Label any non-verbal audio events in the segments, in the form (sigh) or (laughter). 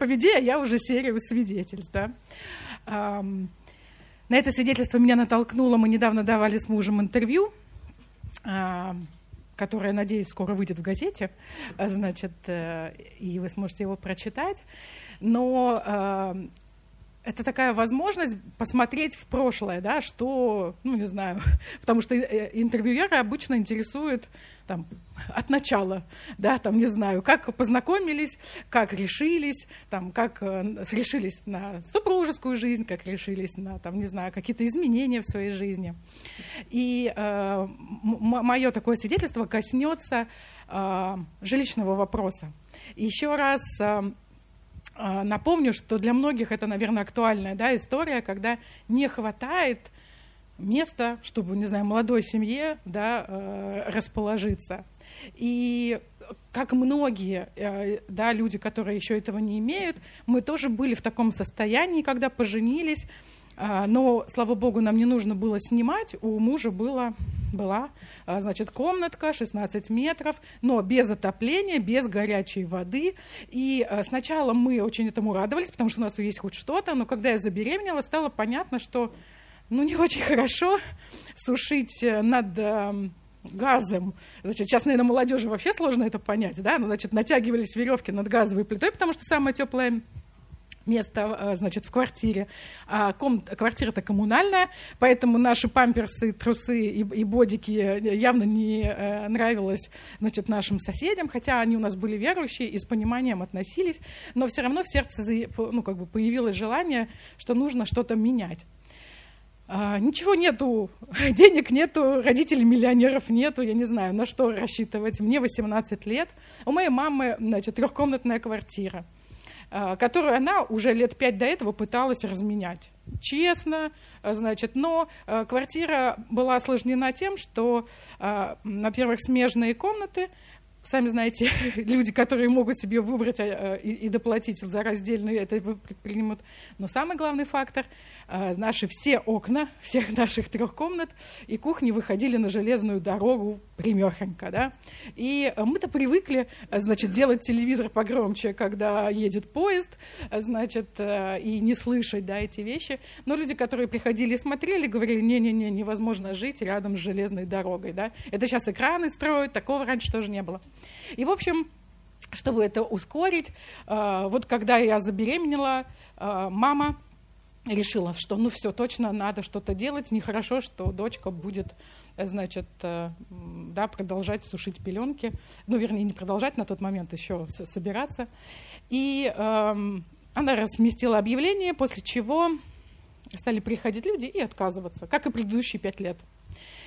проведи, а я уже серию свидетельств. Да? На это свидетельство меня натолкнуло. Мы недавно давали с мужем интервью, а, которое, надеюсь, скоро выйдет в газете, значит, э, и вы сможете его прочитать. Но это такая возможность посмотреть в прошлое, да, что, ну, не знаю, (laughs) потому что э, интервьюеры обычно интересуют там, от начала, да, там, не знаю, как познакомились, как решились, там, как э, решились на супружескую жизнь, как решились на, там, не знаю, какие-то изменения в своей жизни. И э, мое такое свидетельство коснется э, жилищного вопроса. Еще раз э, напомню, что для многих это, наверное, актуальная да, история, когда не хватает места, чтобы, не знаю, молодой семье да, э, расположиться. И как многие э, да, люди, которые еще этого не имеют, мы тоже были в таком состоянии, когда поженились, а, но, слава богу, нам не нужно было снимать. У мужа было, была а, значит, комнатка 16 метров, но без отопления, без горячей воды. И а, сначала мы очень этому радовались, потому что у нас есть хоть что-то, но когда я забеременела, стало понятно, что ну, не очень хорошо сушить э, над газом. Значит, сейчас, наверное, молодежи вообще сложно это понять, да? Ну, значит, натягивались веревки над газовой плитой, потому что самая теплая место, э, значит, в квартире. А ком, квартира-то коммунальная, поэтому наши памперсы, трусы и, и бодики явно не э, нравилось, значит, нашим соседям, хотя они у нас были верующие и с пониманием относились, но все равно в сердце, ну, как бы появилось желание, что нужно что-то менять. А, ничего нету, (laughs) денег нету, родителей миллионеров нету, я не знаю, на что рассчитывать. Мне 18 лет. У моей мамы, значит, трехкомнатная квартира – Э, которую она уже лет пять до этого пыталась разменять. Честно, э, значит, но э, квартира была осложнена тем, что, во-первых, смежные комнаты, сами знаете, (laughs) люди, которые могут себе выбрать и доплатить за раздельные, это предпримут. Но самый главный фактор – Э, наши все окна (laughs) всех наших трех комнат и кухни выходили на железную дорогу примехонько, да. И мы-то привыкли, значит, делать телевизор погромче, когда едет поезд, значит, и не слышать, да, эти вещи. Но люди, которые приходили и смотрели, говорили, не-не-не, невозможно жить рядом с железной дорогой, да. Это сейчас экраны строят, такого раньше тоже не было. И, в общем, чтобы это ускорить, вот когда я забеременела, мама решила, что ну все, точно надо что-то делать. Нехорошо, что дочка будет, э, значит, э, да, продолжать сушить пеленки. Ну, вернее, не продолжать на тот момент еще собираться. И эм, она разместила объявление, после чего стали приходить люди и отказываться, как и предыдущие пять лет.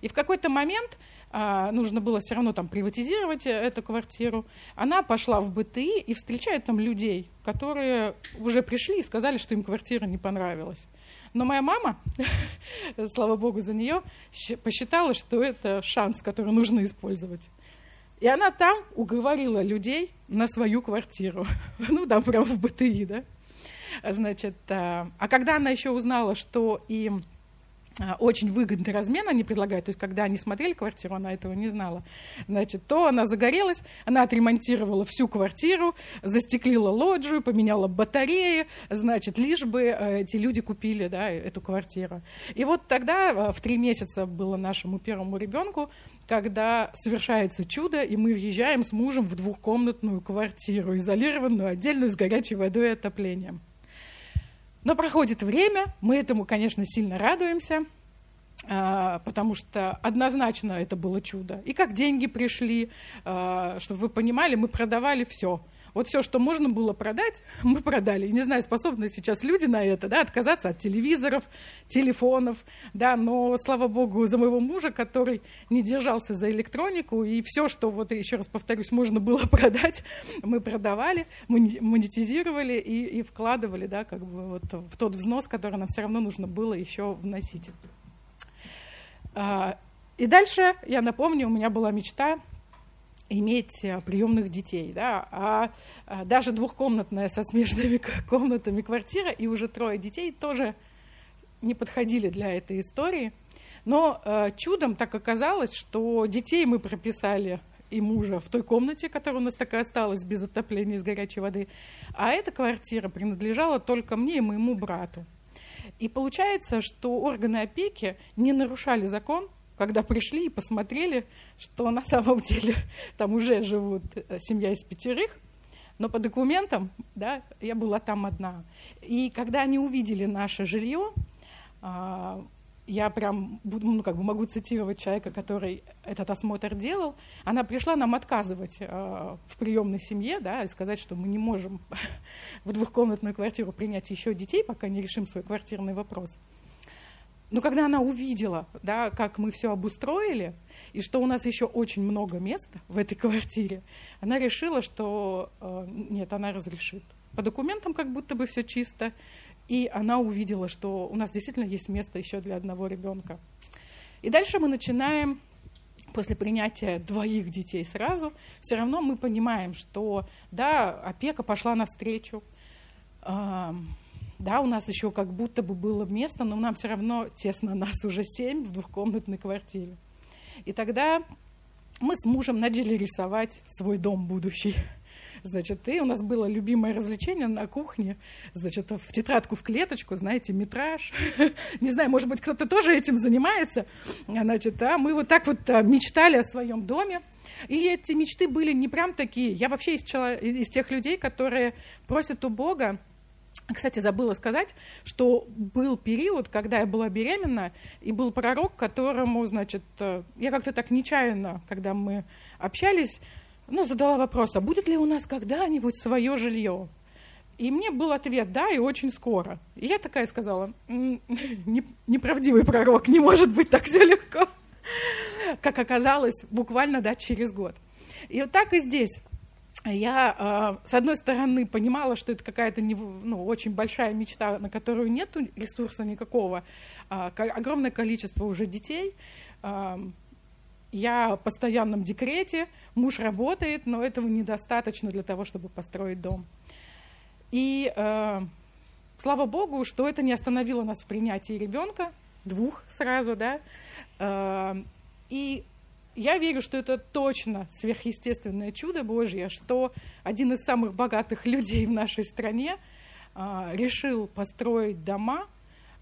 И в какой-то момент а, нужно было все равно там приватизировать э, эту квартиру. Она пошла в БТИ и встречает там людей, которые уже пришли и сказали, что им квартира не понравилась. Но моя мама, (laughs) слава богу за нее, посчитала, что это шанс, который нужно использовать. И она там уговорила людей на свою квартиру. (laughs) Ну, там прям в БТИ, да. Значит, а, а когда она еще узнала, что им очень выгодный размен они предлагают, то есть когда они смотрели квартиру, она этого не знала, значит, то она загорелась, она отремонтировала всю квартиру, застеклила лоджию, поменяла батареи, значит, лишь бы э, эти люди купили, да, эту квартиру. И вот тогда, э, в три месяца было нашему первому ребенку, когда совершается чудо, и мы въезжаем с мужем в двухкомнатную квартиру, изолированную, отдельную, с горячей водой и отоплением. Но проходит время, мы этому, конечно, сильно радуемся, а, потому что однозначно это было чудо. И как деньги пришли, а, чтобы вы понимали, мы продавали все – вот все, что можно было продать, (laughs) мы продали. не знаю, способны сейчас люди на это, да, отказаться от телевизоров, телефонов, да, но, слава богу, за моего мужа, который не держался за электронику, и все, что, вот еще раз повторюсь, можно было (laughs) продать, мы продавали, монетизировали и, и вкладывали, да, как бы вот в тот взнос, который нам все равно нужно было еще вносить. А, и дальше, я напомню, у меня была мечта иметь э, приемных детей, да, а, а даже двухкомнатная со смежными комнатами квартира и уже трое детей тоже не подходили для этой истории. Но э, чудом так оказалось, что детей мы прописали и мужа в той комнате, которая у нас такая осталась, без отопления, из горячей воды. А эта квартира принадлежала только мне и моему брату. И получается, что органы опеки не нарушали закон, когда пришли и посмотрели, что на самом деле (laughs) там уже живут э, семья из пятерых, но по документам, да, я была там одна. И когда они увидели наше жилье, а, я прям ну, как бы могу цитировать человека, который этот осмотр делал, она пришла нам отказывать э, в приемной семье, да, и сказать, что мы не можем (laughs) в двухкомнатную квартиру принять еще детей, пока не решим свой квартирный вопрос. Но когда она увидела, да, как мы все обустроили, и что у нас еще очень много места в этой квартире, она решила, что э, нет, она разрешит. По документам как будто бы все чисто, и она увидела, что у нас действительно есть место еще для одного ребенка. И дальше мы начинаем, после принятия двоих детей сразу, все равно мы понимаем, что да, опека пошла навстречу, э, да, у нас еще как будто бы было место, но нам все равно тесно, (laughs) нас уже семь в двухкомнатной квартире. И тогда мы с мужем начали рисовать свой дом будущий. Значит, и у нас было любимое развлечение на кухне, значит, в тетрадку в клеточку, знаете, метраж. (laughs) Не знаю, может быть, кто-то тоже этим занимается. Значит, а мы вот так вот а, мечтали о своем доме. И эти мечты были не прям такие. Я вообще из, из тех людей, которые просят у Бога кстати, забыла сказать, что был период, когда я была беременна, и был пророк, которому, значит, э, я как-то так нечаянно, когда мы общались, ну, задала вопрос, а будет ли у нас когда-нибудь свое жилье? И мне был ответ «да» и очень скоро. И я такая сказала, (laughs) неправдивый пророк, не может быть так все легко. Как оказалось, буквально да, через год. И вот так и здесь. Я, а, с одной стороны, понимала, что это какая-то ну, очень большая мечта, на которую нет ресурса никакого, а, огромное количество уже детей, я в постоянном декрете, муж работает, но этого недостаточно для того, чтобы построить дом. И слава богу, что это не остановило нас в принятии ребенка, двух сразу, да. И я верю, что это точно сверхъестественное чудо Божье, что один из самых богатых (laughs) людей в нашей стране э, решил построить дома,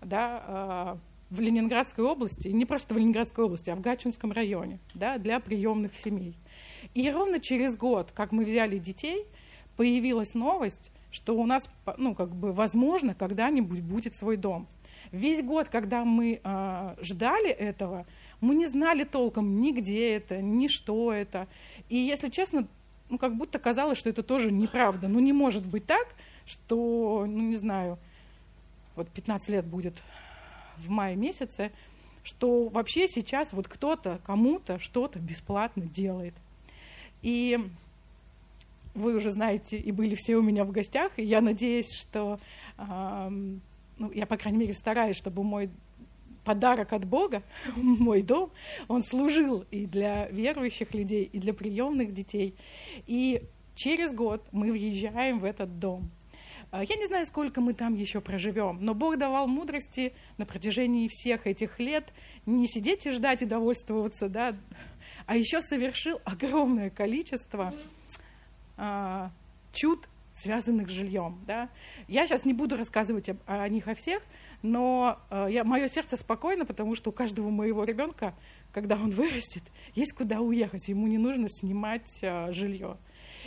да, э, в Ленинградской области, не просто в Ленинградской области, а в Гатчинском районе, да, для приемных семей. И ровно через год, как мы взяли детей, появилась новость, что у нас, ну, как бы, возможно, когда-нибудь будет свой дом. Весь год, когда мы э, ждали этого, мы не знали толком ни где это, ни что это. И, если честно, ну, как будто казалось, что это тоже неправда. Ну, не может быть так, что, ну, не знаю, вот 15 лет будет в мае месяце, что вообще сейчас вот кто-то кому-то что-то бесплатно делает. И вы уже знаете и были все у меня в гостях, и я надеюсь, что, э, ну, я, по крайней мере, стараюсь, чтобы мой подарок от Бога, (laughs) мой дом, он служил и для верующих людей, и для приемных детей. И через год мы въезжаем в этот дом. А, я не знаю, сколько мы там еще проживем, но Бог давал мудрости на протяжении всех этих лет не сидеть и ждать и довольствоваться, да, а еще совершил огромное количество а, чуд, связанных с жильем. Да. Я сейчас не буду рассказывать об, о них о всех, но я, мое сердце спокойно, потому что у каждого моего ребенка, когда он вырастет, есть куда уехать, ему не нужно снимать а, жилье.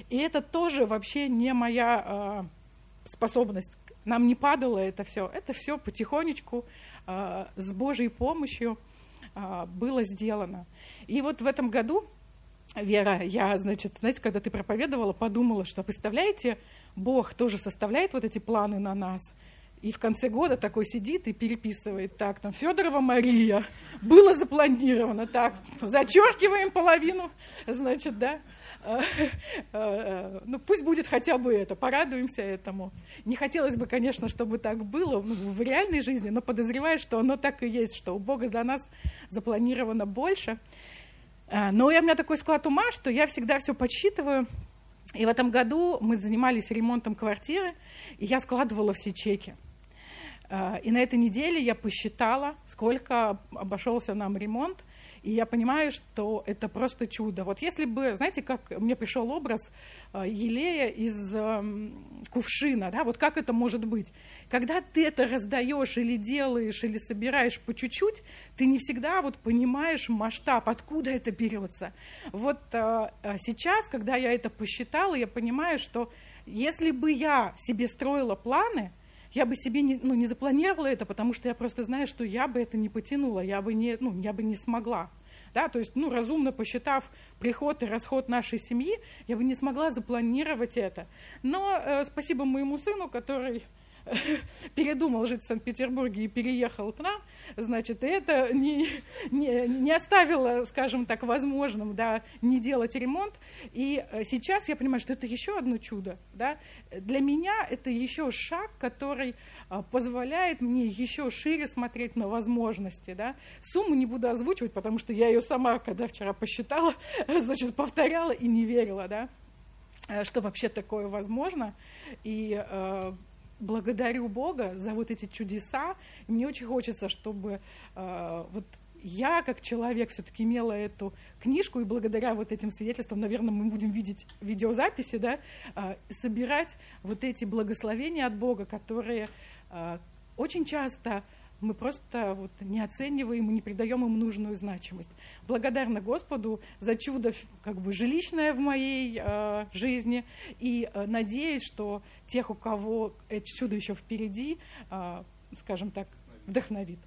И это тоже вообще не моя а, способность, нам не падало это все. Это все потихонечку э, с Божьей помощью э, было сделано. И вот в этом году, Вера, я, значит, знаете, когда ты проповедовала, подумала, что, представляете, Бог тоже составляет вот эти планы на нас. И в конце года такой сидит и переписывает, так, там, Федорова Мария, было запланировано, так, зачеркиваем половину, значит, да, Э, э, ну, пусть будет хотя бы это, порадуемся этому. Не хотелось бы, конечно, чтобы так было ну, в реальной жизни, но подозреваю, что оно так и есть, что у Бога для нас запланировано больше. Э, но у меня такой склад ума, что я всегда все подсчитываю, и в этом году мы занимались ремонтом квартиры, и я складывала все чеки. И на этой неделе я посчитала, сколько обошелся нам ремонт, И я понимаю, что это просто чудо. Вот если бы, знаете, как мне пришел образ э, елея из э, кувшина, да, вот как это может быть? Когда ты это раздаешь или делаешь, или собираешь по чуть-чуть, ты не всегда вот понимаешь масштаб, откуда это берется. Вот э, сейчас, когда я это посчитала, я понимаю, что если бы я себе строила планы, я бы себе не, ну, не запланировала это, потому что я просто знаю, что я бы это не потянула, я бы не, ну, я бы не смогла. Да, то есть, ну, разумно посчитав приход и расход нашей семьи, я бы не смогла запланировать это. Но э, спасибо моему сыну, который (laughs) передумал жить в Санкт-Петербурге и переехал к нам, значит, это не, не, не оставило, скажем так, возможным да, не делать ремонт. И э, сейчас я понимаю, что это еще одно чудо. Да? Для меня это еще шаг, который э, позволяет мне еще шире смотреть на возможности. Да? Сумму не буду озвучивать, потому что я ее сама, когда вчера посчитала, (laughs) значит, повторяла и не верила. Да? Э, что вообще такое возможно. И благодарю Бога за вот эти чудеса. Мне очень хочется, чтобы э, вот я, как человек, все-таки имела эту книжку, и благодаря вот этим свидетельствам, наверное, мы будем видеть видеозаписи, да, э, собирать вот эти благословения от Бога, которые э, очень часто мы просто вот не оцениваем и не придаем им нужную значимость. Благодарна Господу за чудо как бы жилищное в моей э, жизни и э, надеюсь, что тех, у кого это чудо еще впереди, э, скажем так, вдохновит.